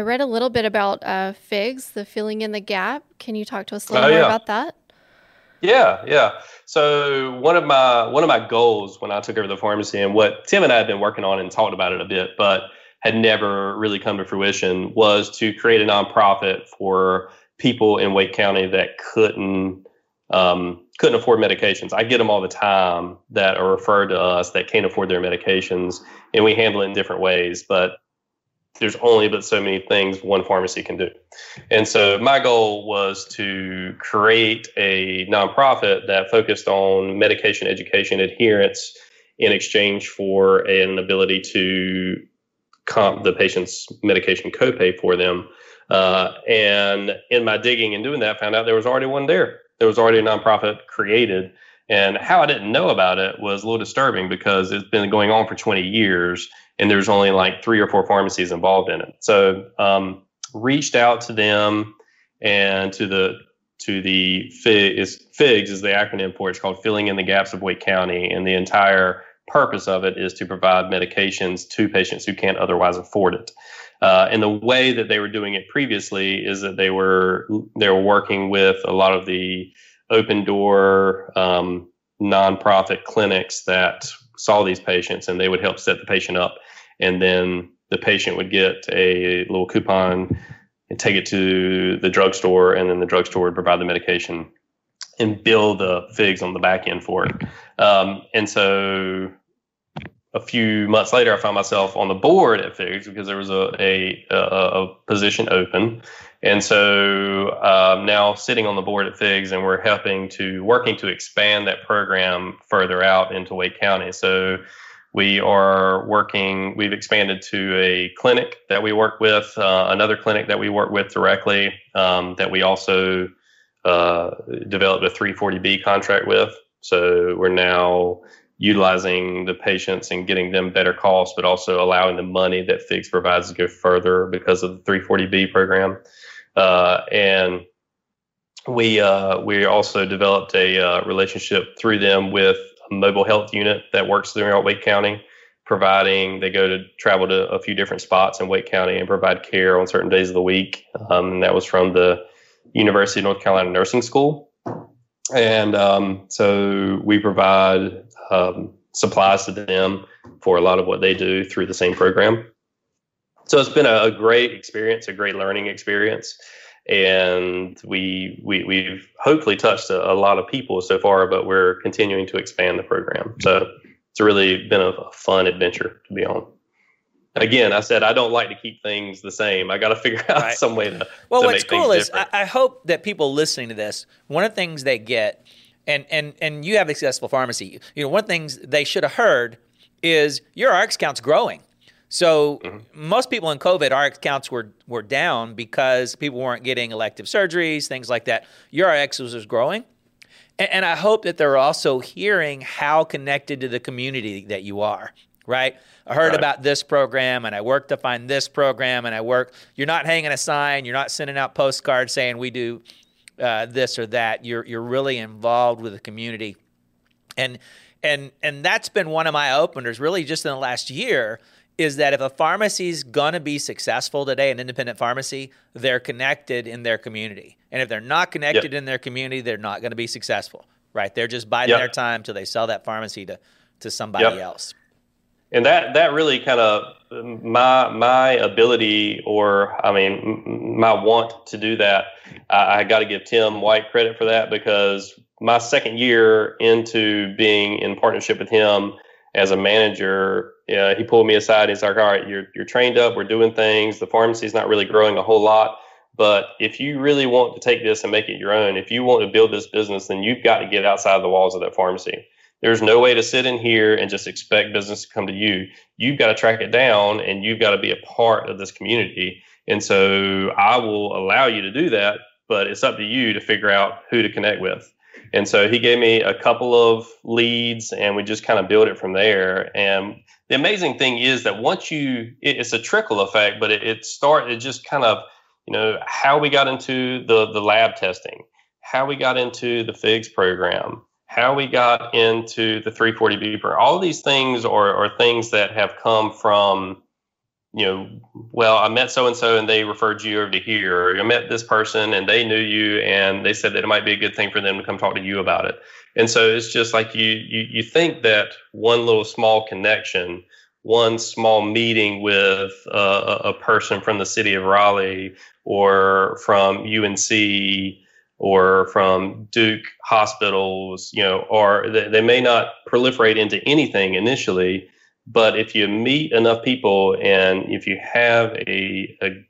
I read a little bit about uh, figs, the filling in the gap. Can you talk to us a little oh, more yeah. about that? Yeah, yeah. So one of my one of my goals when I took over the pharmacy and what Tim and I had been working on and talked about it a bit, but had never really come to fruition was to create a nonprofit for people in Wake County that couldn't um, couldn't afford medications. I get them all the time that are referred to us that can't afford their medications, and we handle it in different ways. But there's only but so many things one pharmacy can do. And so my goal was to create a nonprofit that focused on medication education adherence in exchange for an ability to comp the patient's medication copay for them. Uh, and in my digging and doing that, I found out there was already one there. There was already a nonprofit created. And how I didn't know about it was a little disturbing because it's been going on for 20 years and there's only like three or four pharmacies involved in it. So um, reached out to them and to the to the FIGS is the acronym for it. It's called Filling in the Gaps of Wake County, and the entire purpose of it is to provide medications to patients who can't otherwise afford it. Uh, and the way that they were doing it previously is that they were they were working with a lot of the open door um, nonprofit clinics that saw these patients, and they would help set the patient up and then the patient would get a little coupon and take it to the drugstore, and then the drugstore would provide the medication and bill the figs on the back end for it. Um, and so a few months later, I found myself on the board at Figs because there was a a, a, a position open, and so um, now sitting on the board at Figs, and we're helping to working to expand that program further out into Wake County. So we are working, we've expanded to a clinic that we work with, uh, another clinic that we work with directly, um, that we also uh, developed a 340B contract with. So we're now utilizing the patients and getting them better costs, but also allowing the money that FIGS provides to go further because of the 340B program. Uh, and we uh, we also developed a uh, relationship through them with mobile health unit that works throughout Wake County, providing they go to travel to a few different spots in Wake County and provide care on certain days of the week. Um, and that was from the University of North Carolina Nursing School. And um, so we provide um, supplies to them for a lot of what they do through the same program. So it's been a, a great experience, a great learning experience and we, we we've hopefully touched a, a, lot of people so far, but we're continuing to expand the program. So it's really been a, a fun adventure to be on. Again, I said I don't like to keep things the same. I got to figure out right. some way to. Well, to what's cool is I, I hope that people listening to this, one of the things they get, and and and you have a successful pharmacy. You know, one of the things they should have heard is your RX count's growing. So mm-hmm. most people in COVID, RX counts were were down because people weren't getting elective surgeries, things like that. Your RX was, was growing. And, and I hope that they're also hearing how connected to the community that you are, right? I heard right. about this program and I worked to find this program and I work. You're not hanging a sign, you're not sending out postcards saying we do uh, this or that. You're you're really involved with the community, and and and that's been one of my openers really just in the last year is that if a pharmacy is going to be successful today, an independent pharmacy, they're connected in their community. And if they're not connected yep. in their community, they're not going to be successful, right? They're just biding yep. their time till they sell that pharmacy to, to somebody yep. else. And that, that really kind of my my ability or I mean my want to do that I, I got to give Tim White credit for that because my second year into being in partnership with him as a manager, uh, he pulled me aside. He's like, "All right, you're you're trained up. We're doing things. The pharmacy's not really growing a whole lot, but if you really want to take this and make it your own, if you want to build this business, then you've got to get outside the walls of that pharmacy. There's no way to sit in here and just expect business to come to you. You've got to track it down, and you've got to be a part of this community. And so, I will allow you to do that, but it's up to you to figure out who to connect with." And so he gave me a couple of leads and we just kind of built it from there. And the amazing thing is that once you, it, it's a trickle effect, but it, it start, it just kind of, you know, how we got into the, the lab testing, how we got into the FIGS program, how we got into the 340B program. All these things are, are things that have come from you know, well, I met so and so and they referred you over to here, or I met this person and they knew you and they said that it might be a good thing for them to come talk to you about it. And so it's just like you you you think that one little small connection, one small meeting with a person from the city of Raleigh or from UNC or from Duke hospitals, you know, or they, they may not proliferate into anything initially, but if you meet enough people and if you have a, a,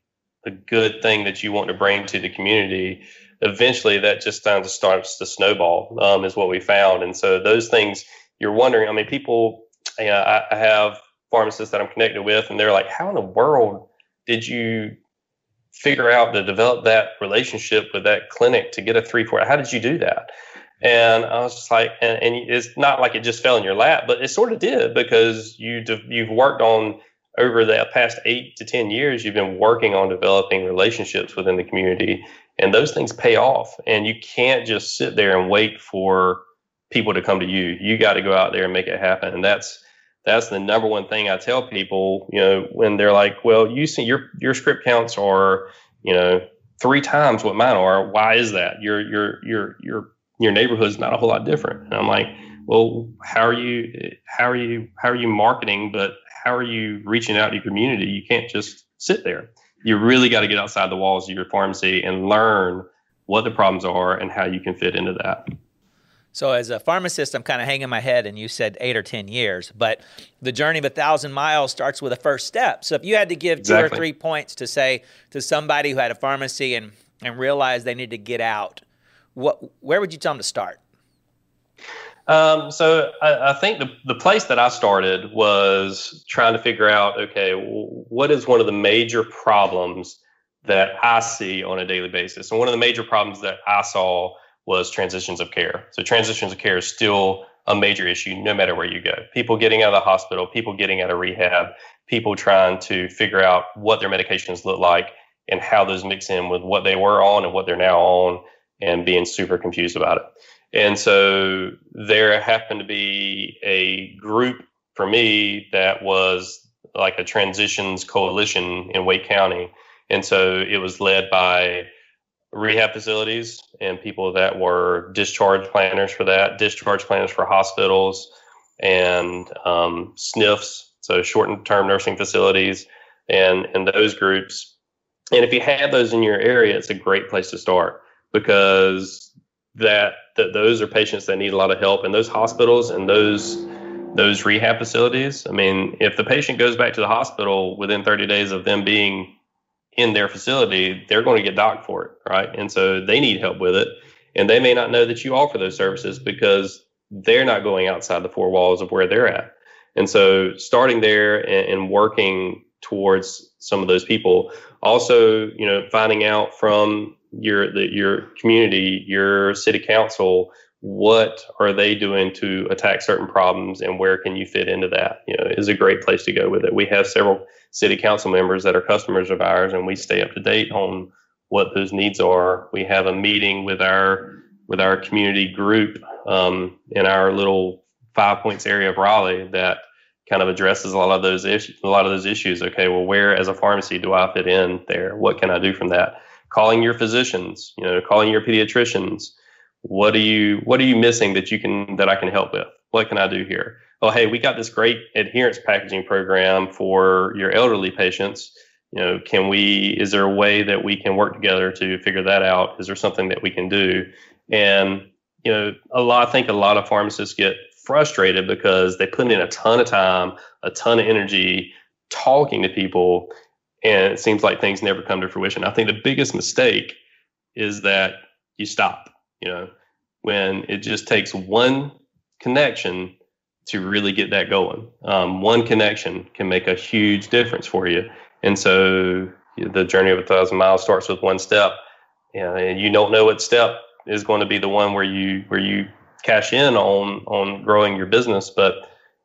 a good thing that you want to bring to the community, eventually that just kind of starts to snowball, um, is what we found. And so those things you're wondering, I mean, people, you know, I, I have pharmacists that I'm connected with, and they're like, how in the world did you figure out to develop that relationship with that clinic to get a three four how did you do that and i was just like and, and, it's not like it just fell in your lap but it sort of did because you you've worked on over the past eight to ten years you've been working on developing relationships within the community and those things pay off and you can't just sit there and wait for people to come to you you got to go out there and make it happen and that's that's the number one thing I tell people, you know, when they're like, well, you see your your script counts are, you know, three times what mine are. Why is that? You're you're you're your your your neighborhood's not a whole lot different. And I'm like, well, how are you how are you how are you marketing, but how are you reaching out to your community? You can't just sit there. You really got to get outside the walls of your pharmacy and learn what the problems are and how you can fit into that. So, as a pharmacist, I'm kind of hanging my head, and you said eight or 10 years, but the journey of a thousand miles starts with a first step. So, if you had to give exactly. two or three points to say to somebody who had a pharmacy and, and realized they need to get out, what, where would you tell them to start? Um, so, I, I, think the, the place that I started was trying to figure out okay, what is one of the major problems that I see on a daily basis? And one of the major problems that I saw was transitions of care. So transitions of care is still a major issue no matter where you go. People getting out of the hospital, people getting out of rehab, people trying to figure out what their medications look like and how those mix in with what they were on and what they're now on and being super confused about it. And so there happened to be a group for me that was like a transitions coalition in Wake County. And so it was led by rehab facilities and people that were discharge planners for that, discharge planners for hospitals and um, SNFs, so short term nursing facilities, and, and those groups. And if you have those in your area, it's a great place to start because that, that those are patients that need a lot of help and those hospitals and those those rehab facilities. I mean, if the patient goes back to the hospital within 30 days of them being in their facility, they're going to get docked for it, right? And so they need help with it. And they may not know that you offer those services because they're not going outside the four walls of where they're at. And so starting there and, and working towards some of those people. Also, you know, finding out from your the, your community, your city council, what are they doing to attack certain problems and where can you fit into that? You know is a great place to go with it. We have several city council members that are customers of ours and we stay up to date on what those needs are. We have a meeting with our with our community group um, in our little five points area of raleigh that kind of addresses a lot of those issues a lot of those issues. Okay well where as a pharmacy do i fit in there? What can i do from that calling your physicians you know calling your pediatricians what are you what are you missing that you can that I can help with? What can I do here? Oh, hey, we got this great adherence packaging program for your elderly patients. You know, can we is there a way that we can work together to figure that out? Is there something that we can do? And you know, a lot I think a lot of pharmacists get frustrated because they put in a ton of time, a ton of energy talking to people and it seems like things never come to fruition. I think the biggest mistake is that you stop you know, when it just takes one connection to really get that going. Um, one connection can make a huge difference for you. And so the journey of a thousand miles starts with one step. You know, and you don't know what step is going to be the one where you where you cash in on on growing your business, but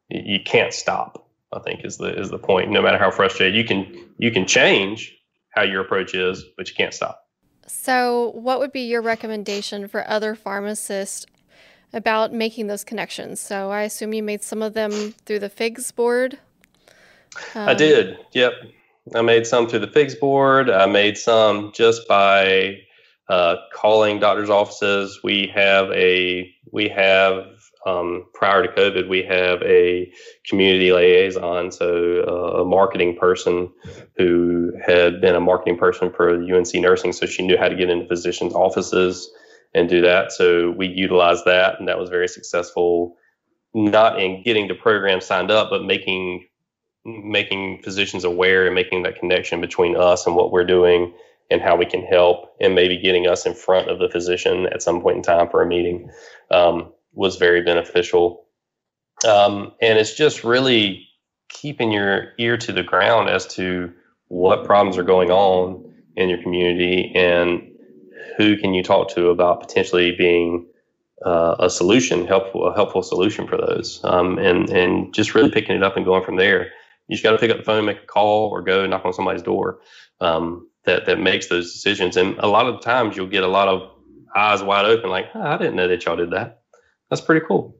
you can't stop. I think is the is the point. No matter how frustrated you can you can change how your approach is, but you can't stop. So, what would be your recommendation for other pharmacists about making those connections? So, I assume you made some of them through the FIGS board. Um, I did. Yep. I made some through the Figs board. I made some just by uh, calling doctors' offices. We have a we have um, prior to COVID, we have a community liaison, so uh, a marketing person who had been a marketing person for UNC Nursing, so she knew how to get into physicians' offices and do that. So we utilized that, and that was very successful. Not in getting the program signed up, but making making physicians aware and making that connection between us and what we're doing and how we can help, and maybe getting us in front of the physician at some point in time for a meeting. Um, was very beneficial. Um, and it's just really keeping your ear to the ground as to what problems are going on in your community and who can you talk to about potentially being uh, a solution, helpful, a helpful solution for those, um, and and just really picking it up and going from there. You just got to pick up the phone, make a call, or go knock on somebody's door um, that that makes those decisions. And a lot of times, you'll get a lot of eyes wide open, like, oh, I didn't know that y'all did that that's pretty cool.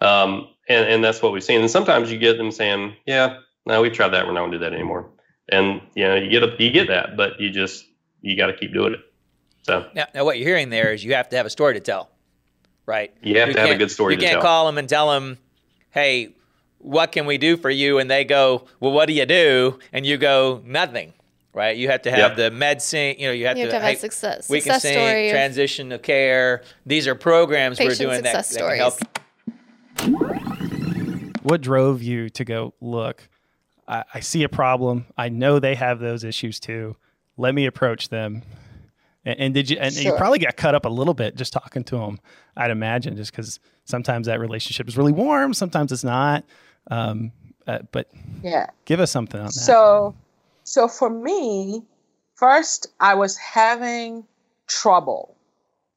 Um, and, and that's what we've seen. And sometimes you get them saying, yeah, no, we've tried that. We're not going to do that anymore. And, you know, you get, a, you get that, but you just, you got to keep doing it. So now, now, what you're hearing there is you have to have a story to tell, right? You have you to have a good story You can't tell. call them and tell them, hey, what can we do for you? And they go, well, what do you do? And you go, nothing right? You have to have yep. the med sync. You know, you have you to, have, to have hey, success. We success can sync, transition of care. These are programs we're doing that, that can help. What drove you to go look? I, I see a problem. I know they have those issues too. Let me approach them. And, and did you? And sure. you probably got cut up a little bit just talking to them. I'd imagine, just because sometimes that relationship is really warm, sometimes it's not. Um, uh, but yeah, give us something on that. So so for me, first, I was having trouble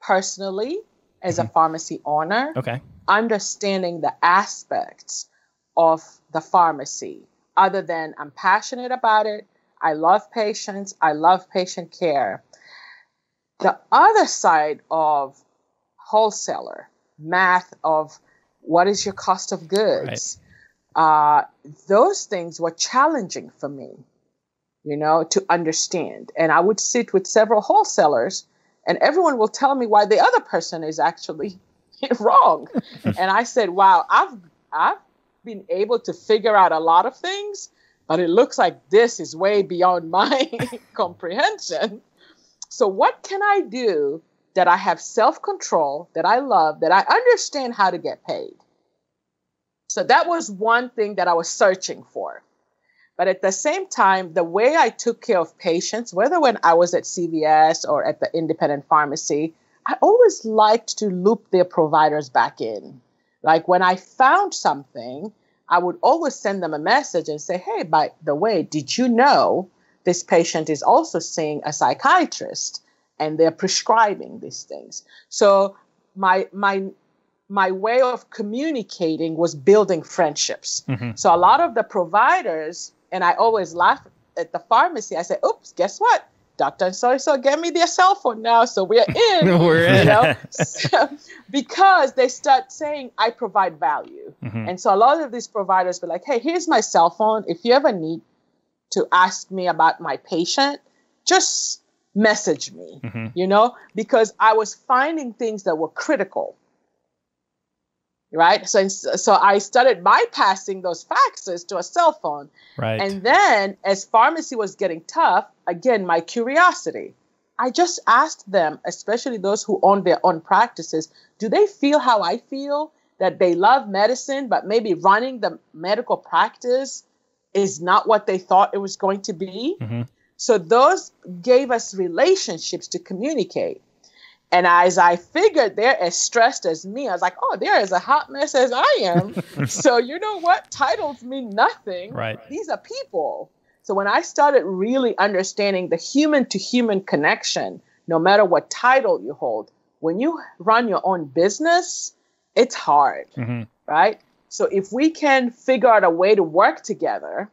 personally as a mm-hmm. pharmacy owner. Okay. Understanding the aspects of the pharmacy, other than I'm passionate about it, I love patients, I love patient care. The other side of wholesaler, math of what is your cost of goods, right. uh, those things were challenging for me you know, to understand. And I would sit with several wholesalers, and everyone will tell me why the other person is actually wrong. and I said, "Wow, I've I've been able to figure out a lot of things, but it looks like this is way beyond my comprehension. So what can I do that I have self-control, that I love, that I understand how to get paid?" So that was one thing that I was searching for. But at the same time, the way I took care of patients, whether when I was at CVS or at the independent pharmacy, I always liked to loop their providers back in. Like when I found something, I would always send them a message and say, hey, by the way, did you know this patient is also seeing a psychiatrist and they're prescribing these things? So my my my way of communicating was building friendships. Mm-hmm. So a lot of the providers and I always laugh at the pharmacy. I say, oops, guess what? Doctor so so gave me their cell phone now, so we're in. we're in. You know? so, because they start saying I provide value, mm-hmm. and so a lot of these providers be like, "Hey, here's my cell phone. If you ever need to ask me about my patient, just message me." Mm-hmm. You know, because I was finding things that were critical right? So, so I started bypassing those faxes to a cell phone. Right. And then as pharmacy was getting tough, again, my curiosity. I just asked them, especially those who own their own practices, do they feel how I feel? That they love medicine, but maybe running the medical practice is not what they thought it was going to be. Mm-hmm. So those gave us relationships to communicate. And as I figured they're as stressed as me, I was like, oh, they're as a hot mess as I am. so you know what? Titles mean nothing. Right. These are people. So when I started really understanding the human to human connection, no matter what title you hold, when you run your own business, it's hard. Mm-hmm. Right. So if we can figure out a way to work together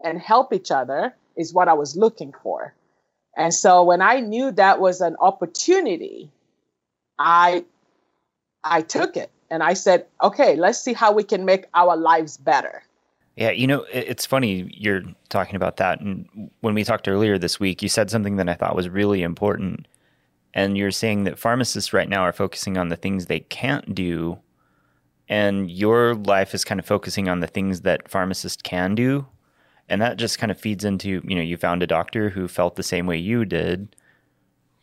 and help each other, is what I was looking for. And so when I knew that was an opportunity, I I took it and I said, okay, let's see how we can make our lives better. Yeah, you know, it's funny you're talking about that. And when we talked earlier this week, you said something that I thought was really important. And you're saying that pharmacists right now are focusing on the things they can't do. And your life is kind of focusing on the things that pharmacists can do. And that just kind of feeds into, you know, you found a doctor who felt the same way you did.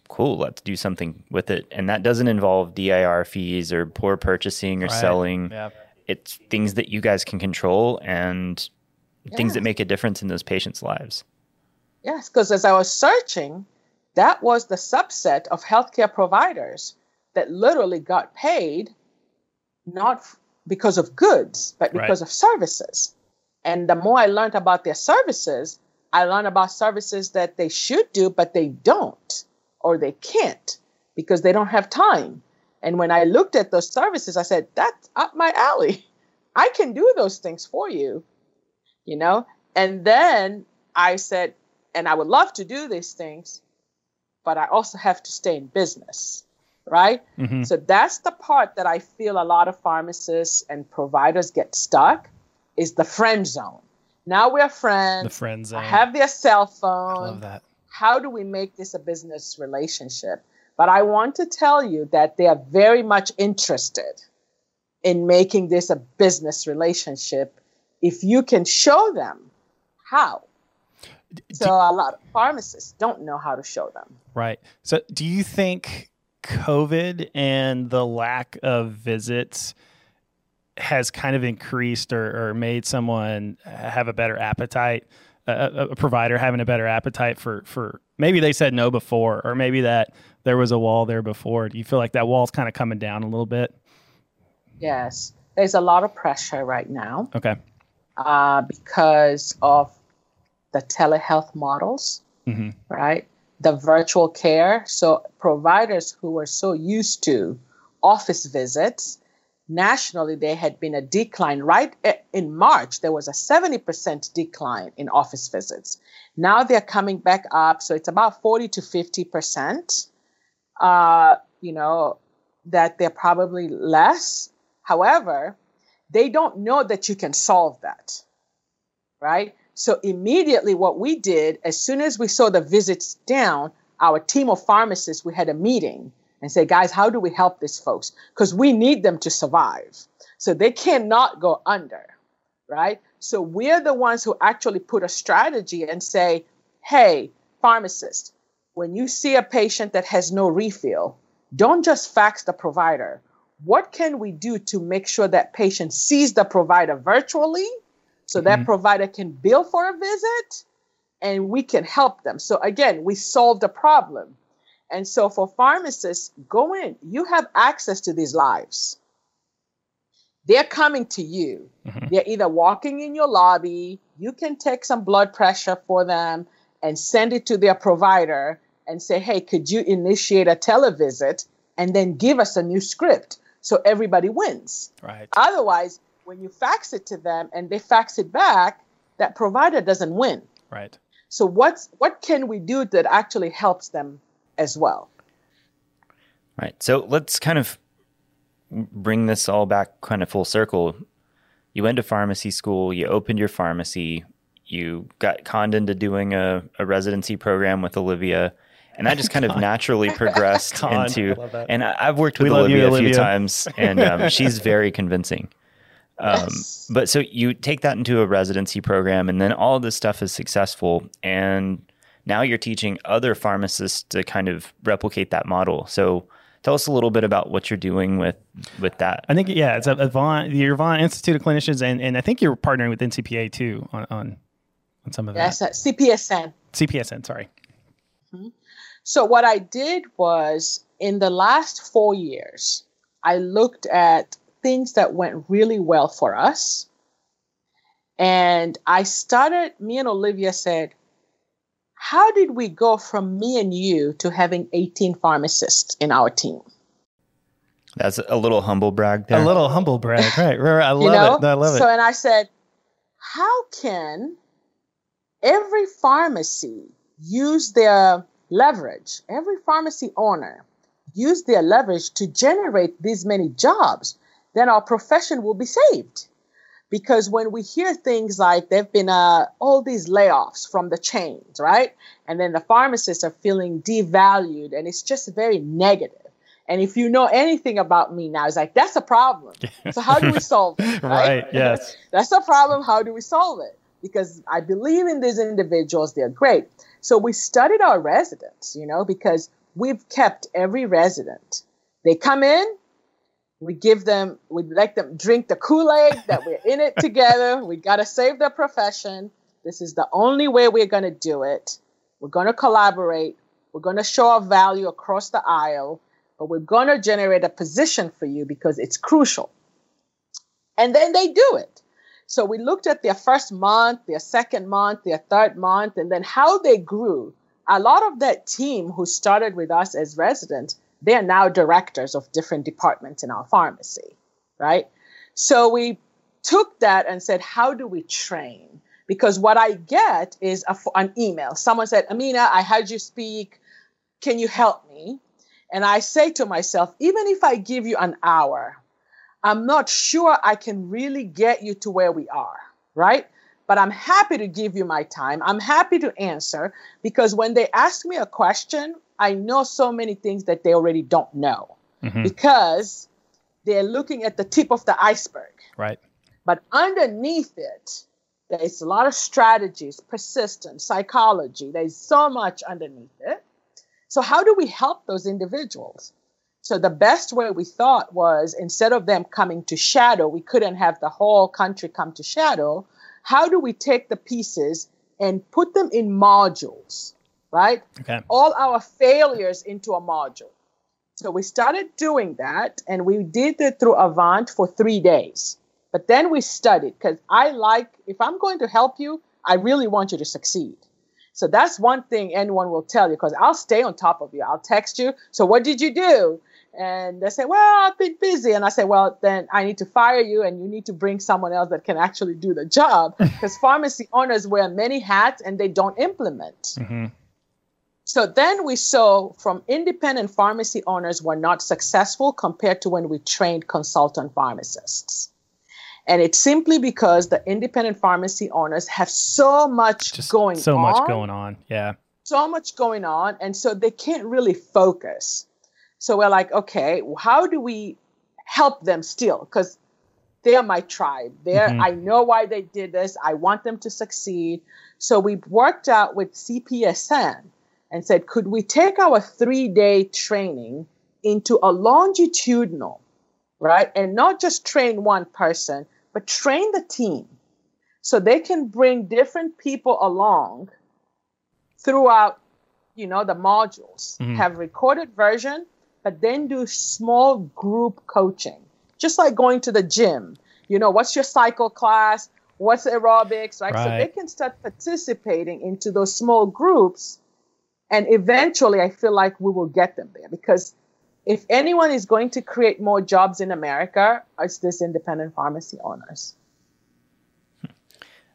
Cool, let's do something with it. And that doesn't involve DIR fees or poor purchasing or right. selling. Yeah it's things that you guys can control and yeah. things that make a difference in those patients' lives. Yes, because as I was searching, that was the subset of healthcare providers that literally got paid not because of goods, but because right. of services. And the more I learned about their services, I learned about services that they should do, but they don't, or they can't because they don't have time. And when I looked at those services, I said, that's up my alley. I can do those things for you, you know? And then I said, and I would love to do these things, but I also have to stay in business, right? Mm-hmm. So that's the part that I feel a lot of pharmacists and providers get stuck is the friend zone. Now we're friends. The friend zone. I have their cell phone. I love that. How do we make this a business relationship? But I want to tell you that they are very much interested in making this a business relationship if you can show them how. So a lot of pharmacists don't know how to show them. Right. So do you think COVID and the lack of visits has kind of increased or, or made someone have a better appetite, a, a, provider having a better appetite for, for maybe they said no before, or maybe that there was a wall there before. Do you feel like that wall's kind of coming down a little bit? Yes, there's a lot of pressure right now. Okay. Uh, because of the telehealth models, mm-hmm. right? The virtual care. So providers who were so used to office visits, nationally there had been a decline. Right in March, there was a 70% decline in office visits. Now they're coming back up, so it's about 40 to 50 percent uh, you know, that they're probably less. However, they don't know that you can solve that, right? So immediately what we did, as soon as we saw the visits down, our team of pharmacists, we had a meeting and say, guys, how do we help these folks? Because we need them to survive. So they cannot go under, right? So we're the ones who actually put a strategy and say, hey, pharmacist, when you see a patient that has no refill, don't just fax the provider. What can we do to make sure that patient sees the provider virtually so mm-hmm. that provider can bill for a visit and we can help them? So, again, we solved a problem. And so, for pharmacists, go in. You have access to these lives. They're coming to you. Mm-hmm. They're either walking in your lobby, you can take some blood pressure for them and send it to their provider and say, hey, could you initiate a televisit and then give us a new script so everybody wins? Right. Otherwise, when you fax it to them and they fax it back, that provider doesn't win. Right. So what's what can we do that actually helps them as well? Right. So let's kind of bring this all back kind of full circle. You went to pharmacy school, you opened your pharmacy, you got conned into doing a, a residency program with Olivia, and that just kind of naturally progressed into. And I, have worked with Olivia, you, Olivia, a few times, and um, she's very convincing. Um, yes. But so you take that into a residency program, and then all this stuff is successful, and now you're teaching other pharmacists to kind of replicate that model. So tell us a little bit about what you're doing with with that. I think yeah, it's a, Avant, the Avant Institute of Clinicians, and, and I think you're partnering with NCPA too on on on some of yes, that. Yes, CPESN. CPESN, sorry. Mm-hmm. So, what I did was in the last four years, I looked at things that went really well for us. And I started, me and Olivia said, how did we go from me and you to having 18 pharmacists in our team? That's a little humble brag there. A little humble brag, right? right. I love you know? it. I love it. So, and I said, how can every pharmacy use their leverage, every pharmacy owner use their leverage to generate these many jobs, then our profession will be saved. Because when we hear things like there've been uh, all these layoffs from the chains, right? And then the pharmacists are feeling devalued, and it's just very negative. And if you know anything about me now, it's like that's a problem. So how do we solve it? Right? right yes. that's a problem. How do we solve it? Because I believe in these individuals, they're great. So we studied our residents, you know, because we've kept every resident. They come in, we give them, we let them drink the Kool Aid that we're in it together. We got to save the profession. This is the only way we're going to do it. We're going to collaborate. We're going to show our value across the aisle, but we're going to generate a position for you because it's crucial. And then they do it. So we looked at their first month, their second month, their third month, and then how they grew. A lot of that team who started with us as residents they are now directors of different departments in our pharmacy, right? So we took that and said, how do we train? Because what I get is a, an email. Someone said, Amina, I heard you speak. Can you help me? And I say to myself, even if I give you an hour, I'm not sure I can really get you to where we are, right? But I'm happy to give you my time. I'm happy to answer because when they ask me a question, I know so many things that they already don't know mm-hmm. because they're looking at the tip of the iceberg. Right. But underneath it, there's a lot of strategies, persistence, psychology. There's so much underneath it. So, how do we help those individuals? So, the best way we thought was instead of them coming to shadow, we couldn't have the whole country come to shadow. How do we take the pieces and put them in modules? Right? Okay. All our failures into a module. So we started doing that and we did it through Avant for three days. But then we studied because I like, if I'm going to help you, I really want you to succeed. So that's one thing anyone will tell you because I'll stay on top of you. I'll text you. So what did you do? And they say, well, I've been busy. And I say, well, then I need to fire you and you need to bring someone else that can actually do the job because pharmacy owners wear many hats and they don't implement. Mm-hmm. So then we saw from independent pharmacy owners were not successful compared to when we trained consultant pharmacists. And it's simply because the independent pharmacy owners have so much Just going so on. So much going on. Yeah. So much going on. And so they can't really focus. So we're like, okay, how do we help them still? Because they're my tribe. They're, mm-hmm. I know why they did this. I want them to succeed. So we worked out with CPESN and said, could we take our three day training into a longitudinal, right? And not just train one person, but train the team so they can bring different people along throughout, you know, the modules, mm-hmm. have recorded version, but then do small group coaching, just like going to the gym. You know, what's your cycle class? What's aerobics, right? right? So they can start participating into those small groups and eventually, I feel like we will get them there because if anyone is going to create more jobs in America, it's this independent pharmacy owners.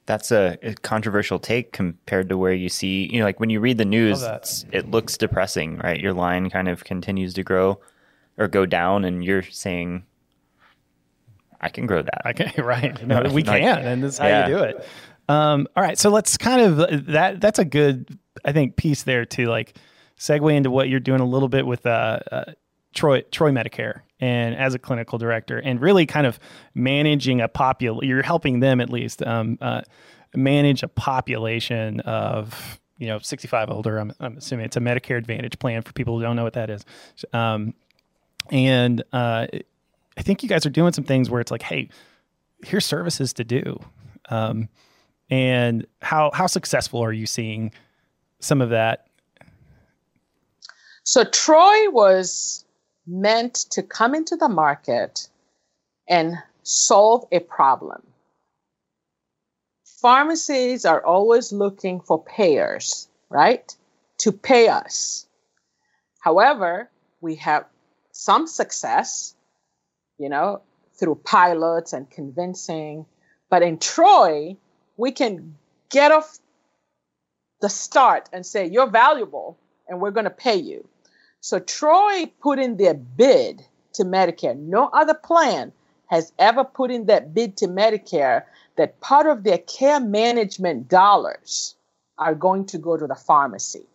That's a, a, controversial take compared to where you see, you know, like when you read the news, it looks depressing, right? Your line kind of continues to grow or go down, and you're saying, I can grow that. I can, right. No, we can, and this is how yeah. you do it. Um, all right. So let's kind of, that, that's a good I think piece there to like segue into what you're doing a little bit with uh, uh, Troy Troy Medicare and as a clinical director and really kind of managing a popul you're helping them at least um, uh, manage a population of you know 65 older. I'm, I'm, assuming it's a medicare advantage plan for people who don't know what that is. Um, and uh, i think you guys are doing some things where it's like hey here's services to do. Um, and how how successful are you seeing some of that? So Troy was meant to come into the market and solve a problem. Pharmacies are always looking for payers, right? To pay us. However, we have some success, you know, through pilots and convincing. But in Troy, we can get off the start and say, You're valuable and we're going to pay you. So Troy put in their bid to Medicare. No other plan has ever put in that bid to Medicare that part of their care management dollars are going to go to the pharmacy.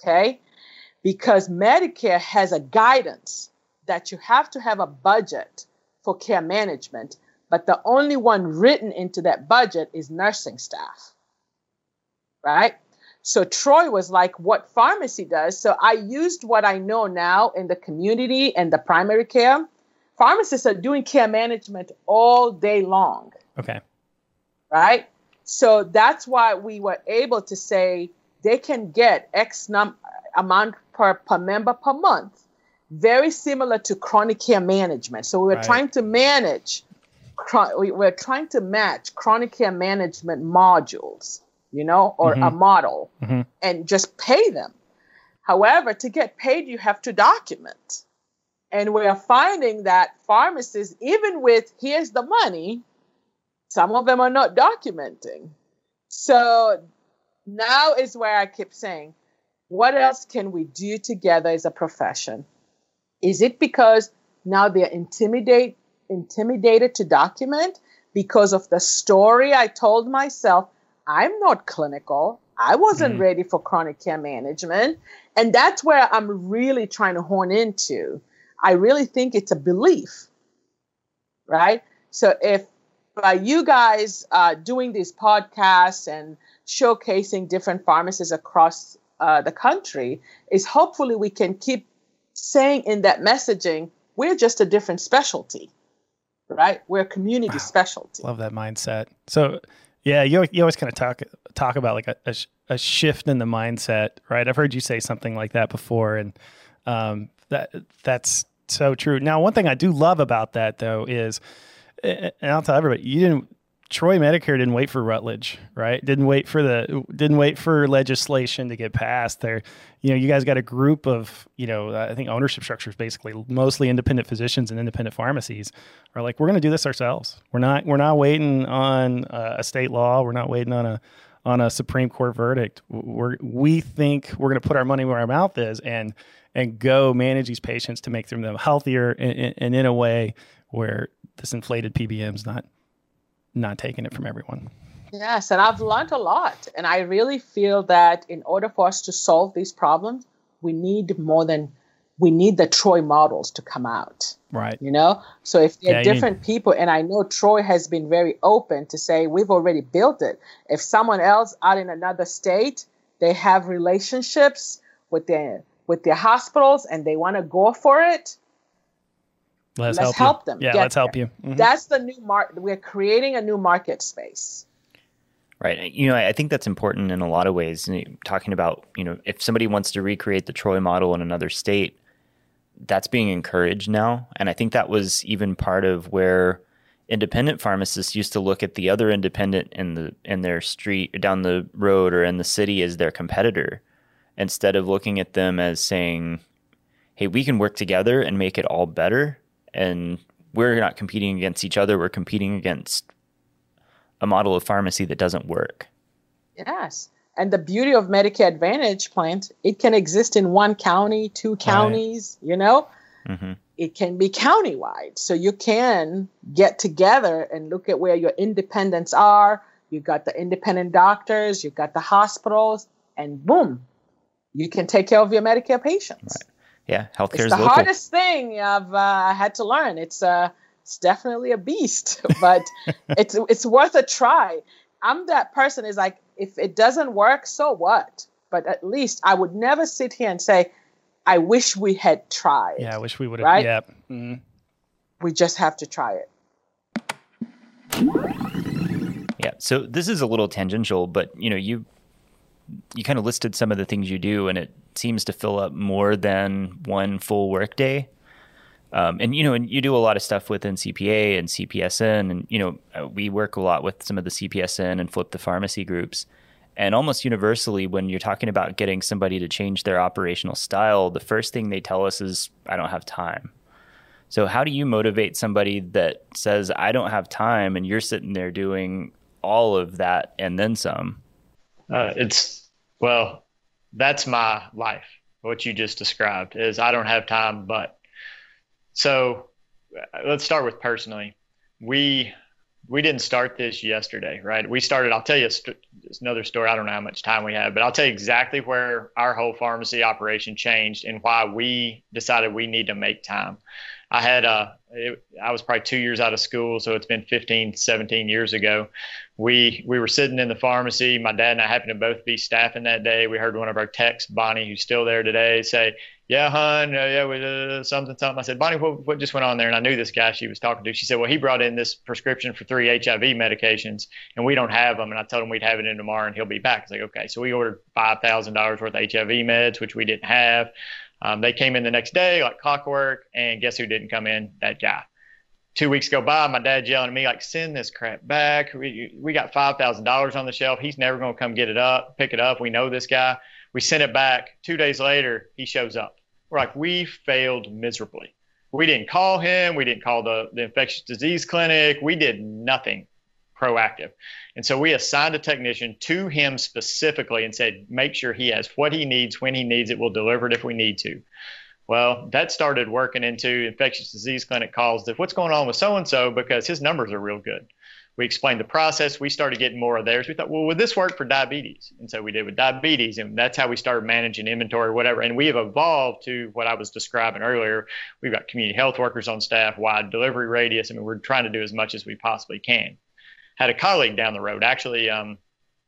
Okay? Because Medicare has a guidance that you have to have a budget for care management, but the only one written into that budget is nursing staff. Right? So Troy was like, what pharmacy does. So I used what I know now in the community and the primary care. Pharmacists are doing care management all day long. Okay. Right? So that's why we were able to say they can get X num- amount per, per member per month, very similar to chronic care management. So we were Right. trying to manage, we we're trying to match chronic care management modules, you know, or a model Mhm. and just pay them. However, to get paid, you have to document. And we are finding that pharmacists, even with here's the money, some of them are not documenting. So now is where I keep saying, what else can we do together as a profession? Is it because now they're intimidate, intimidated to document because of the story I told myself? I'm not clinical. I wasn't Mhm. ready for chronic care management. And that's where I'm really trying to hone into. I really think it's a belief, right? So if by you guys uh, doing these podcasts and showcasing different pharmacies across uh, the country, is hopefully we can keep saying in that messaging, we're just a different specialty, right? We're a community specialty. Love that mindset. So, yeah, you you always kind of talk talk about like a, a, a shift in the mindset, right? I've heard you say something like that before, and um, that that's so true. Now, one thing I do love about that though is, and I'll tell everybody, you didn't. Troy Medicare didn't wait for Rutledge, right? Didn't wait for the didn't wait for legislation to get passed. There, you know, you guys got a group of, you know, I think ownership structures basically mostly independent physicians and independent pharmacies are like, we're going to do this ourselves. We're not we're not waiting on a state law. We're not waiting on a on a Supreme Court verdict. We're we think we're going to put our money where our mouth is and and go manage these patients to make them healthier and, and in a way where this inflated PBM is not not taking it from everyone. Yes, and I've learned a lot. And I really feel that in order for us to solve these problems, we need more than we need the Troy models to come out. Right. You know? So if there Yeah, are need- different people, and I know Troy has been very open to say we've already built it. If someone else out in another state, they have relationships with their with their hospitals and they want to go for it, Let's, Let's help, help them Yeah, get let's help you. Mhm. that's the new market. We're creating a new market space. Right. You know, I I think that's important in a lot of ways. Talking about, you know, if somebody wants to recreate the Troy model in another state, that's being encouraged now. And I think that was even part of where independent pharmacists used to look at the other independent in the in their street down the road or in the city as their competitor instead of looking at them as saying, "Hey, we can work together and make it all better." And we're not competing against each other, we're competing against a model of pharmacy that doesn't work. Yes. And the beauty of Medicare Advantage plans, it can exist in one county, two counties, you know? hmm It can be countywide. So you can get together and look at where your independents are. You got the independent doctors, you got the hospitals, and boom, you can take care of your Medicare patients. Yeah, healthcare It's is the local. hardest thing I've uh, had to learn. It's uh, it's definitely a beast, but it's it's worth a try. I'm that person is like, if it doesn't work, so what? But at least I would never sit here and say, I wish we had tried. Yeah, I wish we would have. Right? Yeah. Mhm. We just have to try it. Yeah. So this is a little tangential, but you know, you you kind of listed some of the things you do, and it seems to fill up more than one full workday. Um, and you know, and you do a lot of stuff within CPA and CPESN, and you know, uh, we work a lot with some of the CPESN and flip the pharmacy groups. And almost universally, when you're talking about getting somebody to change their operational style, the first thing they tell us is, "I don't have time." So, how do you motivate somebody that says, I don't have time, and you're sitting there doing all of that and then some? Uh, it's well, that's my life. What you just described is I don't have time, but so uh, let's start with personally. we we didn't start this yesterday, right? We started. I'll tell you st- another story. I don't know how much time we have, but I'll tell you exactly where our whole pharmacy operation changed and why we decided we need to make time. I had a, it, I was probably two years out of school, so it's been 15, 17 years ago. We we were sitting in the pharmacy. My dad and I happened to both be staffing that day. We heard one of our techs, Bonnie, who's still there today, say, "Yeah, hon, uh, yeah, we, uh, something, something." I said, "Bonnie, what, what just went on there?" And I knew this guy she was talking to. She said, "Well, he brought in this prescription for three HIV medications, and we don't have them." And I told him we'd have it in tomorrow, and he'll be back. I was like, "Okay." So we ordered five thousand dollars worth of HIV meds, which we didn't have. Um, they came in the next day like clockwork, and guess who didn't come in? That guy. Two weeks go by, my dad's yelling at me like, "Send this crap back. We we got five thousand dollars on the shelf. He's never gonna come get it up, pick it up. We know this guy." We sent it back. Two days later, he shows up. We're like, we failed miserably. We didn't call him. We didn't call the, the infectious disease clinic. We did nothing proactive. And so we assigned a technician to him specifically and said, make sure he has what he needs when he needs it. We'll deliver it if we need to. Well, that started working into infectious disease clinic calls that what's going on with so and so because his numbers are real good. We explained the process. We started getting more of theirs. We thought, well, would this work for diabetes? And so we did with diabetes, and that's how we started managing inventory, whatever. And we have evolved to what I was describing earlier. We've got community health workers on staff, wide delivery radius. I mean, we're trying to do as much as we possibly can had a colleague down the road, actually, um,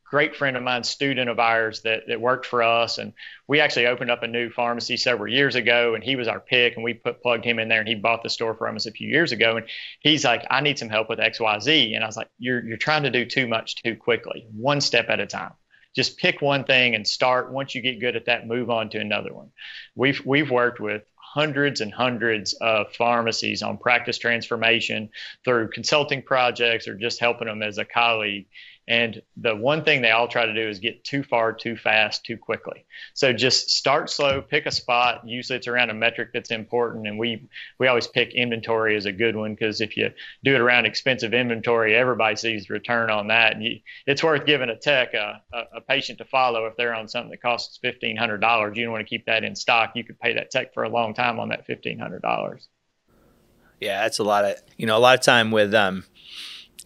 great friend of mine, student of ours that, that worked for us. And we actually opened up a new pharmacy several years ago and he was our pick and we put plugged him in there and he bought the store from us a few years ago. And he's like, I need some help with XYZ. And I was like, you're, you're trying to do too much too quickly, one step at a time. Just pick one thing and start. Once you get good at that, move on to another one. We've, we've worked with hundreds and hundreds of pharmacies on practice transformation through consulting projects or just helping them as a colleague. And the one thing they all try to do is get too far, too fast, too quickly. So just start slow, pick a spot. Usually it's around a metric that's important. And we, we always pick inventory as a good one because if you do it around expensive inventory, everybody sees return on that. And you, it's worth giving a tech a, a, a, patient to follow if they're on something that costs $1,500. You don't want to keep that in stock. You could pay that tech for a long time on that $1,500. Yeah, that's a lot of, you know, a lot of time with, um,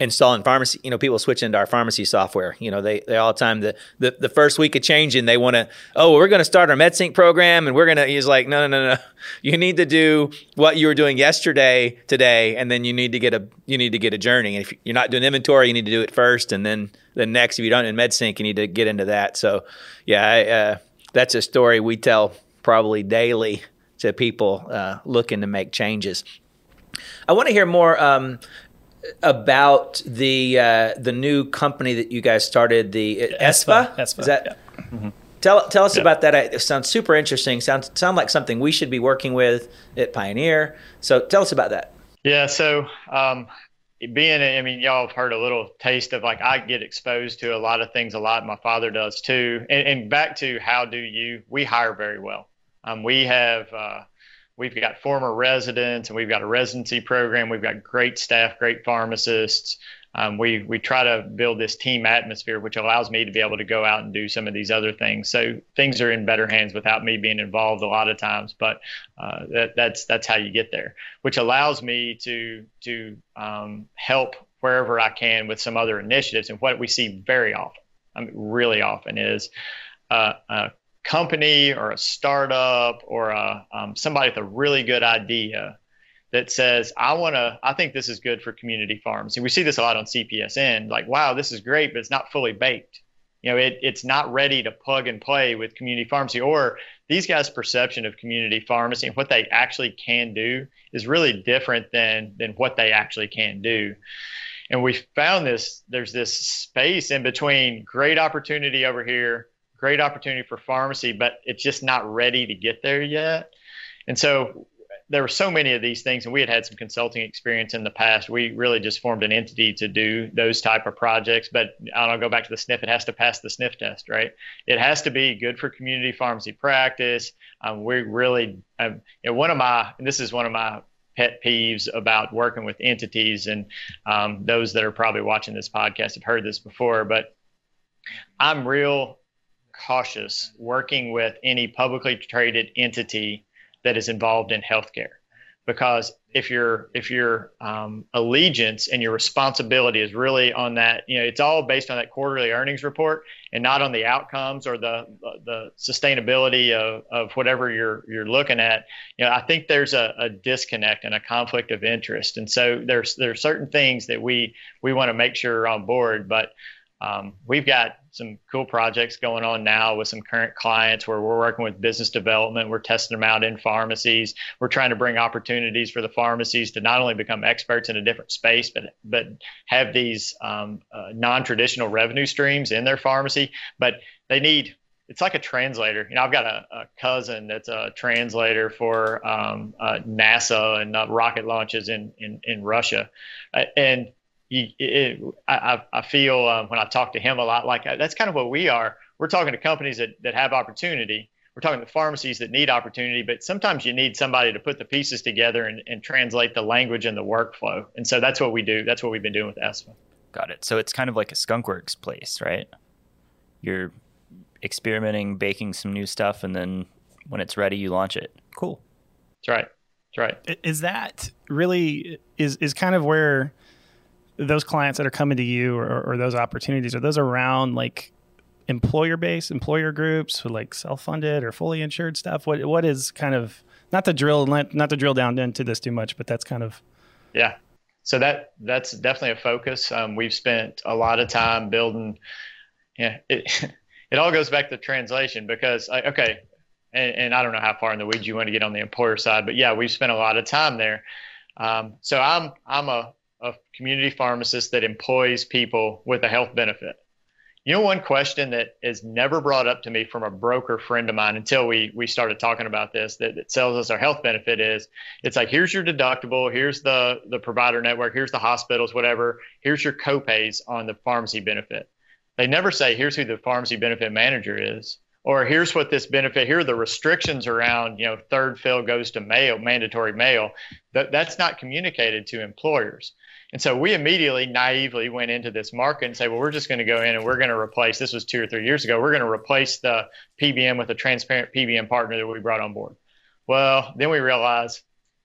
installing pharmacy you know people switch into our pharmacy software. You know they they all the time the the, the first week of changing they want to oh we're going to start our medsync program and we're going to he's like no no no no. You need to do what you were doing yesterday today and then you need to get a you need to get a journey. And if you're not doing inventory you need to do it first and then the next. If you don't in medsync you need to get into that. So yeah I, uh, that's a story we tell probably daily to people uh, looking to make changes. I want to hear more um, about the uh, the new company that you guys started, the uh, ESPA. ESPA. Is that? Yeah. Mm-hmm. Tell tell us yeah. about that. It sounds super interesting. Sounds sound like something we should be working with at Pioneer. So tell us about that. Yeah. So um, being, I mean, y'all have heard a little taste of like I get exposed to a lot of things a lot. My father does too. And, and back to how do you? We hire very well. Um, we have. Uh, We've got former residents and we've got a residency program. We've got great staff, great pharmacists. Um, we we try to build this team atmosphere, which allows me to be able to go out and do some of these other things. So things are in better hands without me being involved a lot of times. But uh, that, that's that's how you get there, which allows me to to um, help wherever I can with some other initiatives. And what we see very often, I mean, really often, is uh, uh, company or a startup or a, um, somebody with a really good idea that says, I want to, I think this is good for community farms. And we see this a lot on CPESN, like, wow, this is great, but it's not fully baked. You know, it, it's not ready to plug and play with community pharmacy or these guys' perception of community pharmacy and what they actually can do is really different than, than what they actually can do. And we found this, there's this space in between great opportunity over here great opportunity for pharmacy, but it's just not ready to get there yet. And so there were so many of these things, and we had had some consulting experience in the past. We really just formed an entity to do those type of projects. But I'll go back to the sniff It has to pass the sniff test, right? It has to be good for community pharmacy practice. Um, we really, um, you know, one of my, this is one of my pet peeves about working with entities, and um, those that are probably watching this podcast have heard this before, but I'm real cautious working with any publicly traded entity that is involved in healthcare. Because if your if your um, allegiance and your responsibility is really on that you know it's all based on that quarterly earnings report and not on the outcomes or the the sustainability of, of whatever you're you're looking at you know i think there's a, a disconnect and a conflict of interest. And so there's there's certain things that we we want to make sure are on board but um, we've got some cool projects going on now with some current clients where we're working with business development. We're testing them out in pharmacies. We're trying to bring opportunities for the pharmacies to not only become experts in a different space, but but have these um, uh, non-traditional revenue streams in their pharmacy. But they need it's like a translator. You know, I've got a, a cousin that's a translator for um, uh, NASA and uh, rocket launches in in, in Russia, uh, and he, it, I, I feel um, when I talk to him a lot, like uh, that's kind of what we are. We're talking to companies that, that have opportunity. We're talking to pharmacies that need opportunity, but sometimes you need somebody to put the pieces together and, and translate the language and the workflow. And so that's what we do. That's what we've been doing with ESFA. Got it. So it's kind of like a skunkworks place, right? You're experimenting, baking some new stuff, and then when it's ready, you launch it. Cool. That's right. That's right. Is that really is is kind of where those clients that are coming to you or, or those opportunities are those around like employer based employer groups like self-funded or fully insured stuff? What what is kind of not to drill not to drill down into this too much but that's kind of yeah. So that that's definitely a focus. Um, we've spent a lot of time building yeah it, it all goes back to translation because I, okay and, and, i don't know how far in the weeds you want to get on the employer side but yeah we've spent a lot of time there. Um, so i'm i'm a a community pharmacist that employs people with a health benefit. You know, one question that is never brought up to me from a broker friend of mine until we we started talking about this that, that sells us our health benefit is it's like here's your deductible, here's the the provider network, here's the hospitals, whatever, here's your copays on the pharmacy benefit. They never say here's who the pharmacy benefit manager is or here's what this benefit here are the restrictions around you know third fill goes to mail mandatory mail that that's not communicated to employers and so we immediately naively went into this market and say, well, we're just going to go in and we're going to replace, this was two or three years ago, we're going to replace the PBM with a transparent PBM partner that we brought on board. Well, then we realized,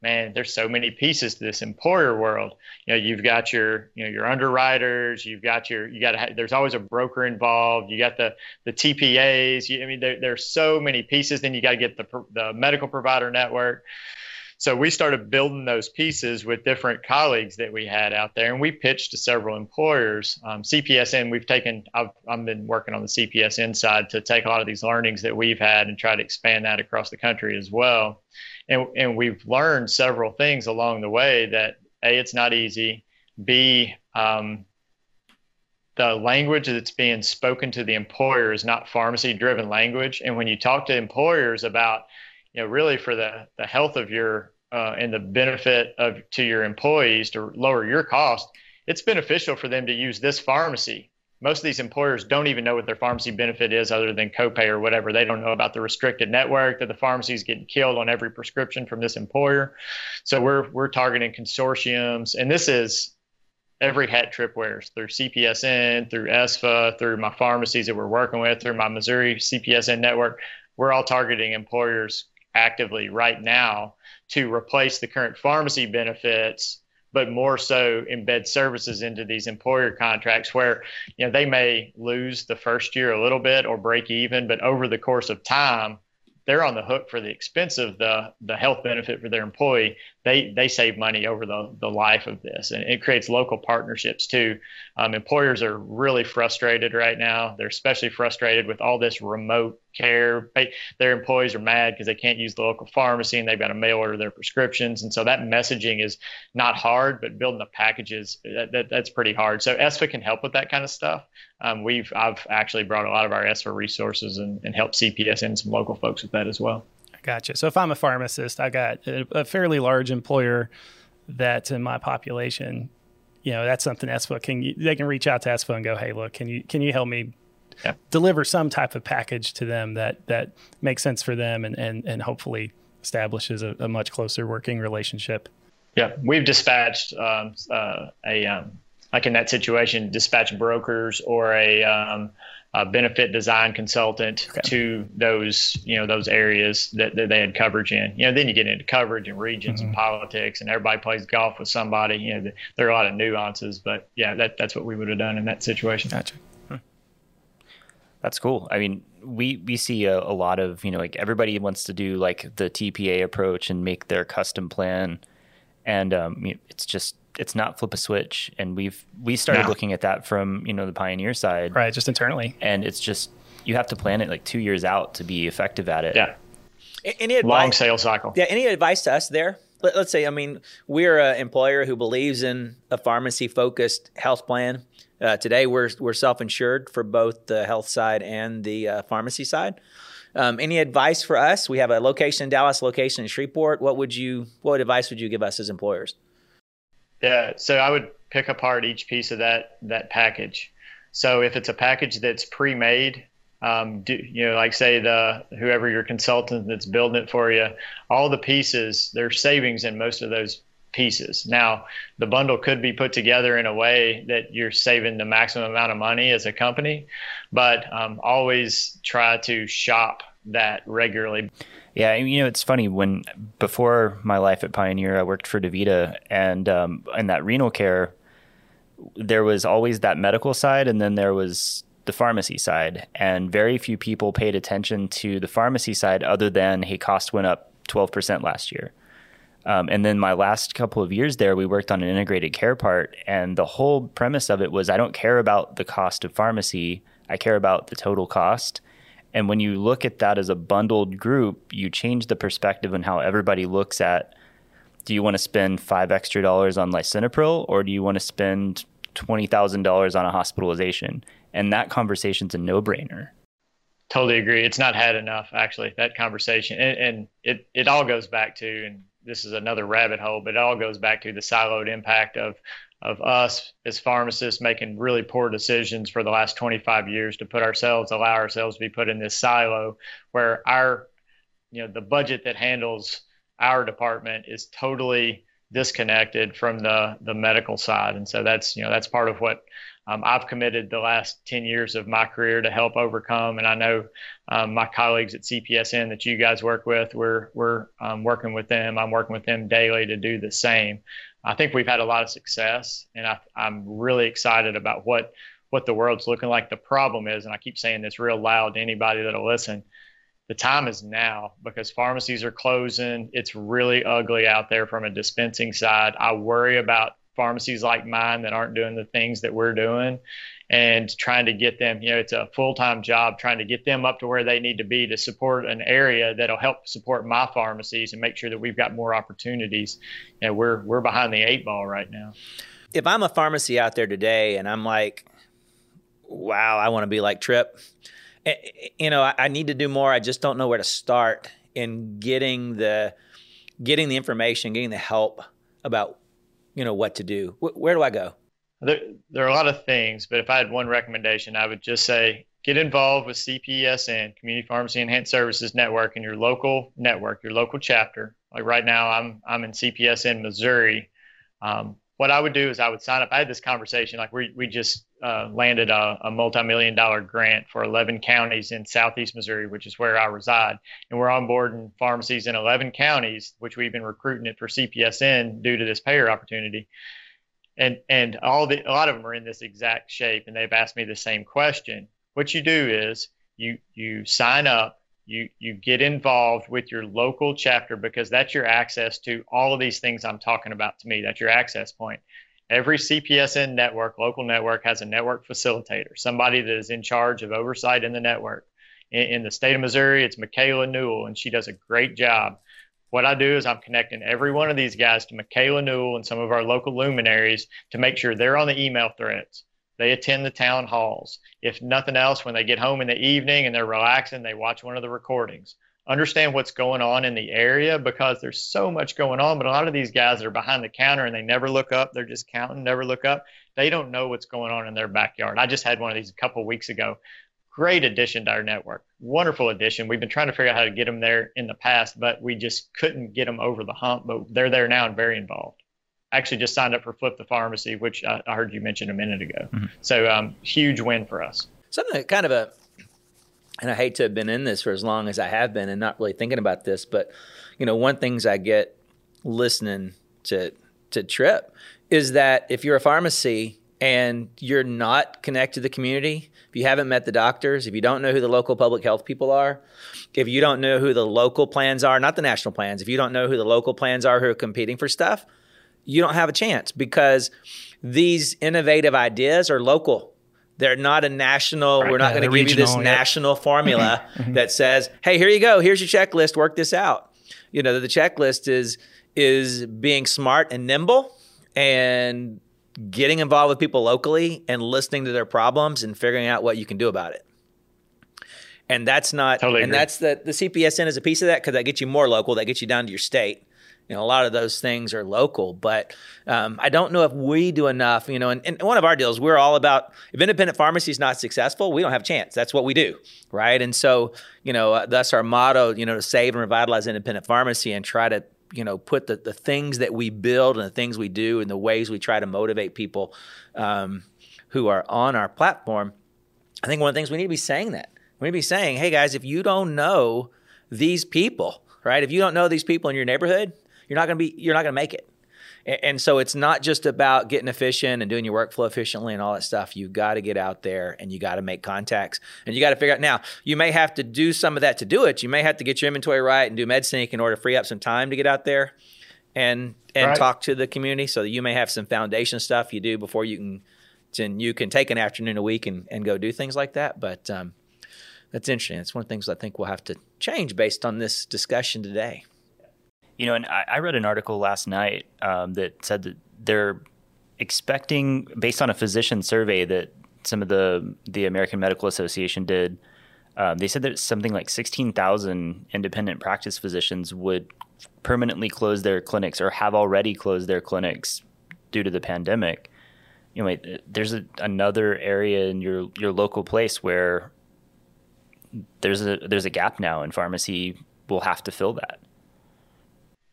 man, there's so many pieces to this employer world. You know, you've got your, you know, your underwriters, you've got your, you got to, there's always a broker involved. You got the, the TPAs. You, I mean, there, there's so many pieces. Then you got to get the, the medical provider network. So we started building those pieces with different colleagues that we had out there, and we pitched to several employers. Um, CPESN, we've taken, I've, I've been working on the CPESN side to take a lot of these learnings that we've had and try to expand that across the country as well. And, and we've learned several things along the way that A, it's not easy, B, um, the language that's being spoken to the employer is not pharmacy driven language. And when you talk to employers about you know, really for the, the health of your uh, and the benefit of to your employees to lower your cost, it's beneficial for them to use this pharmacy. Most of these employers don't even know what their pharmacy benefit is other than copay or whatever. They don't know about the restricted network that the pharmacy is getting killed on every prescription from this employer. So we're we're targeting consortiums, and this is every hat Trip wears through CPESN, through ESFA, through my pharmacies that we're working with, through my Missouri CPESN network. We're all targeting employers actively right now to replace the current pharmacy benefits but more so embed services into these employer contracts where you know they may lose the first year a little bit or break even but over the course of time they're on the hook for the expense of the the health benefit for their employee they they save money over the the life of this and it creates local partnerships too um, employers are really frustrated right now they're especially frustrated with all this remote care. Their employees are mad because they can't use the local pharmacy and they've got to mail order their prescriptions. And so that messaging is not hard, but building the packages that, that, that's pretty hard. So ESFA can help with that kind of stuff. Um, we've I've actually brought a lot of our ESFA resources and, and helped CPS and some local folks with that as well. Gotcha. So if I'm a pharmacist, I got a, a fairly large employer that's in my population. You know, that's something ESFA can they can reach out to ESFA and go, hey, look, can you can you help me yeah. deliver some type of package to them that that makes sense for them and and, and hopefully establishes a, a much closer working relationship. Yeah, we've dispatched um, uh, a um, like in that situation, dispatch brokers or a, um, a benefit design consultant okay. to those you know those areas that, that they had coverage in. You know, then you get into coverage and regions mm-hmm. and politics, and everybody plays golf with somebody. You know, the, there are a lot of nuances, but yeah, that that's what we would have done in that situation. Gotcha. Hmm. That's cool. I mean, we we see a, a lot of you know like everybody wants to do like the TPA approach and make their custom plan, and um, it's just it's not flip a switch. And we've we started no. looking at that from you know the pioneer side. Right just internally. And it's just you have to plan it like two years out to be effective at it. Yeah. Any advice, long sales cycle. Yeah any advice to us there? Let, us say i mean we're an employer who believes in a pharmacy focused health plan. Uh, today we're we're self-insured for both the health side and the uh, pharmacy side. Um, any advice for us? We have a location in dallas location in shreveport. What would you what advice would you give us as employers yeah, so I would pick apart each piece of that that package. So if it's a package that's pre-made, um, do, you know, like say the whoever your consultant that's building it for you, all the pieces there's savings in most of those pieces. Now the bundle could be put together in a way that you're saving the maximum amount of money as a company, but um, always try to shop that regularly. Yeah, you know, it's funny when before my life at Pioneer, I worked for DaVita, and um, in that renal care, there was always that medical side, and then there was the pharmacy side, and very few people paid attention to the pharmacy side, other than hey, cost went up twelve percent last year. Um, and then my last couple of years there, we worked on an integrated care part, and the whole premise of it was I don't care about the cost of pharmacy, I care about the total cost. And when you look at that as a bundled group, you change the perspective on how everybody looks at do you want to spend five extra dollars on lisinopril or do you want to spend $20,000 on a hospitalization? And that conversation's a no brainer. Totally agree. It's not had enough, actually, that conversation. And, and it, it all goes back to, and this is another rabbit hole, but it all goes back to the siloed impact of of us as pharmacists making really poor decisions for the last 25 years to put ourselves allow ourselves to be put in this silo where our you know the budget that handles our department is totally disconnected from the the medical side. And so that's you know that's part of what um, I've committed the last 10 years of my career to help overcome. And I know um, my colleagues at CPESN that you guys work with we're we're um, working with them. I'm working with them daily to do the same I think we've had a lot of success, and I, I'm really excited about what what the world's looking like. The problem is, and I keep saying this real loud to anybody that'll listen, the time is now because pharmacies are closing. It's really ugly out there from a dispensing side. I worry about pharmacies like mine that aren't doing the things that we're doing and trying to get them, you know, it's a full time job trying to get them up to where they need to be to support an area that'll help support my pharmacies and make sure that we've got more opportunities. And we're we're behind the eight ball right now. If I'm a pharmacy out there today and I'm like, wow, I want to be like Trip, eh, eh, you know, I need to do more. I just don't know where to start in getting the getting the information, getting the help about you know what to do. Where do I go? There, there are a lot of things, but if I had one recommendation, I would just say get involved with CPESN, Community Pharmacy Enhanced Services Network, in your local network, your local chapter. Like right now, I'm I'm in CPESN Missouri. Um, what I would do is I would sign up. I had this conversation like we we just uh, landed a, a multi-million dollar grant for 11 counties in southeast Missouri, which is where I reside, and we're onboarding pharmacies in 11 counties, which we've been recruiting it for CPESN due to this payer opportunity and and all the a lot of them are in this exact shape and they've asked me the same question. What you do is you you sign up you you get involved with your local chapter because that's your access to all of these things i'm talking about to me. That's your access point. Every CPESN network local network has a network facilitator somebody that is in charge of oversight in the network. In, in the state of missouri it's michaela newell and she does a great job what I do is I'm connecting every one of these guys to Michaela Newell and some of our local luminaries to make sure they're on the email threads. They attend the town halls. If nothing else, when they get home in the evening and they're relaxing, they watch one of the recordings. Understand what's going on in the area because there's so much going on. But a lot of these guys are behind the counter and they never look up, they're just counting, never look up. They don't know what's going on in their backyard. I just had one of these a couple weeks ago great addition to our network. Wonderful addition. We've been trying to figure out how to get them there in the past, but we just couldn't get them over the hump. But they're there now and very involved. actually just signed up for Flip the Pharmacy, which I, I heard you mention a minute ago. Mm-hmm. So um, huge win for us. Something that kind of a, and I hate to have been in this for as long as I have been and not really thinking about this, but you know, one things I get listening to to Trip is that if you're a pharmacy and you're not connected to the community, if you haven't met the doctors, if you don't know who the local public health people are, if you don't know who the local plans are, not the national plans, if you don't know who the local plans are who are competing for stuff, you don't have a chance because these innovative ideas are local. They're not a national, right. we're not yeah, going to give you this national formula mm-hmm. that says, hey, here you go, here's your checklist, work this out. You know, the checklist is is being smart and nimble and getting involved with people locally and listening to their problems and figuring out what you can do about it. And that's not, totally and that's the, the CPESN is a piece of that because that gets you more local, that gets you down to your state. You know, a lot of those things are local, but um, I don't know if we do enough. You know, and, and, one of our deals, we're all about if independent pharmacy is not successful, we don't have a chance. That's what we do, right? And so, you know, uh, that's our motto. You know, to save and revitalize independent pharmacy and try to you know put the, the things that we build and the things we do and the ways we try to motivate people um, who are on our platform i think one of the things we need to be saying that. We need to be saying hey guys if you don't know these people right? If you don't know these people in your neighborhood you're not going to be you're not going to make it and so it's not just about getting efficient and doing your workflow efficiently and all that stuff. You got to get out there and you got to make contacts and you got to figure out now, you may have to do some of that to do it. You may have to get your inventory right and do MedSync in order to free up some time to get out there and and right. talk to the community so that you may have some foundation stuff you do before you can and you can take an afternoon a week and, and go do things like that. But um, that's interesting. It's one of the things I think we'll have to change based on this discussion today. You know, and I, I read an article last night um, that said that they're expecting, based on a physician survey that some of the the American Medical Association did, um, they said that something like sixteen thousand independent practice physicians would permanently close their clinics or have already closed their clinics due to the pandemic. You know, there's a, another area in your your local place where there's a there's a gap now, and pharmacy will have to fill that.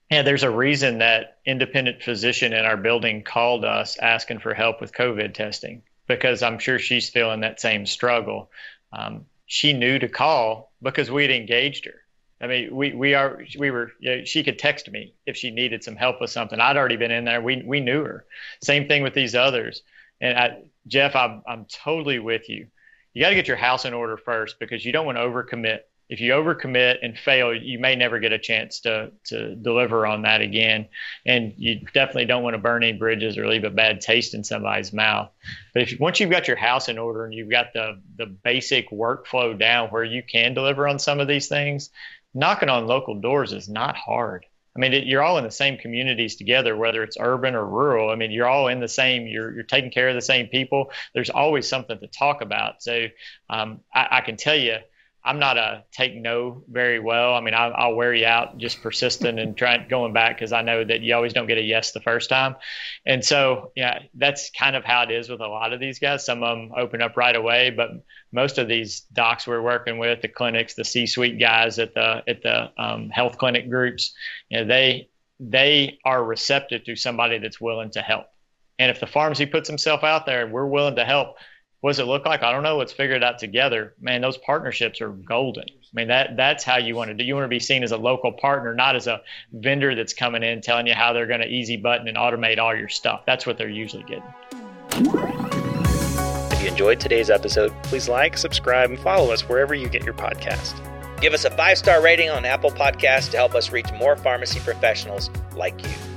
Yeah, there's a reason that independent physician in our building called us asking for help with COVID testing because I'm sure she's feeling that same struggle. Um, she knew to call because we had engaged her. I mean, we, we are we were you know, she could text me if she needed some help with something. I'd already been in there. We we knew her. Same thing with these others. And I, Jeff, I'm I'm totally with you. You got to get your house in order first because you don't want to overcommit if you overcommit and fail, you may never get a chance to to deliver on that again. And you definitely don't want to burn any bridges or leave a bad taste in somebody's mouth. But if once you've got your house in order and you've got the the basic workflow down where you can deliver on some of these things, knocking on local doors is not hard. I mean, it, you're all in the same communities together, whether it's urban or rural. I mean, you're all in the same. You're you're taking care of the same people. There's always something to talk about. So um, I, I can tell you I'm not a take no very well. I mean, I, will wear you out just persistent and trying going back because I know that you always don't get a yes the first time. And so, yeah, that's kind of how it is with a lot of these guys. Some of them open up right away, but most of these docs we're working with, the clinics, the C-suite guys at the at the um, health clinic groups, you know, they they are receptive to somebody that's willing to help. And if the pharmacy puts himself out there and we're willing to help, what does it look like? I don't know. Let's figure it out together. Man, those partnerships are golden. I mean, that that's how you want to do. You want to be seen as a local partner, not as a vendor that's coming in telling you how they're going to easy button and automate all your stuff. That's what they're usually getting. If you enjoyed today's episode, please like, subscribe, and follow us wherever you get your podcast. Give us a five star rating on Apple Podcasts to help us reach more pharmacy professionals like you.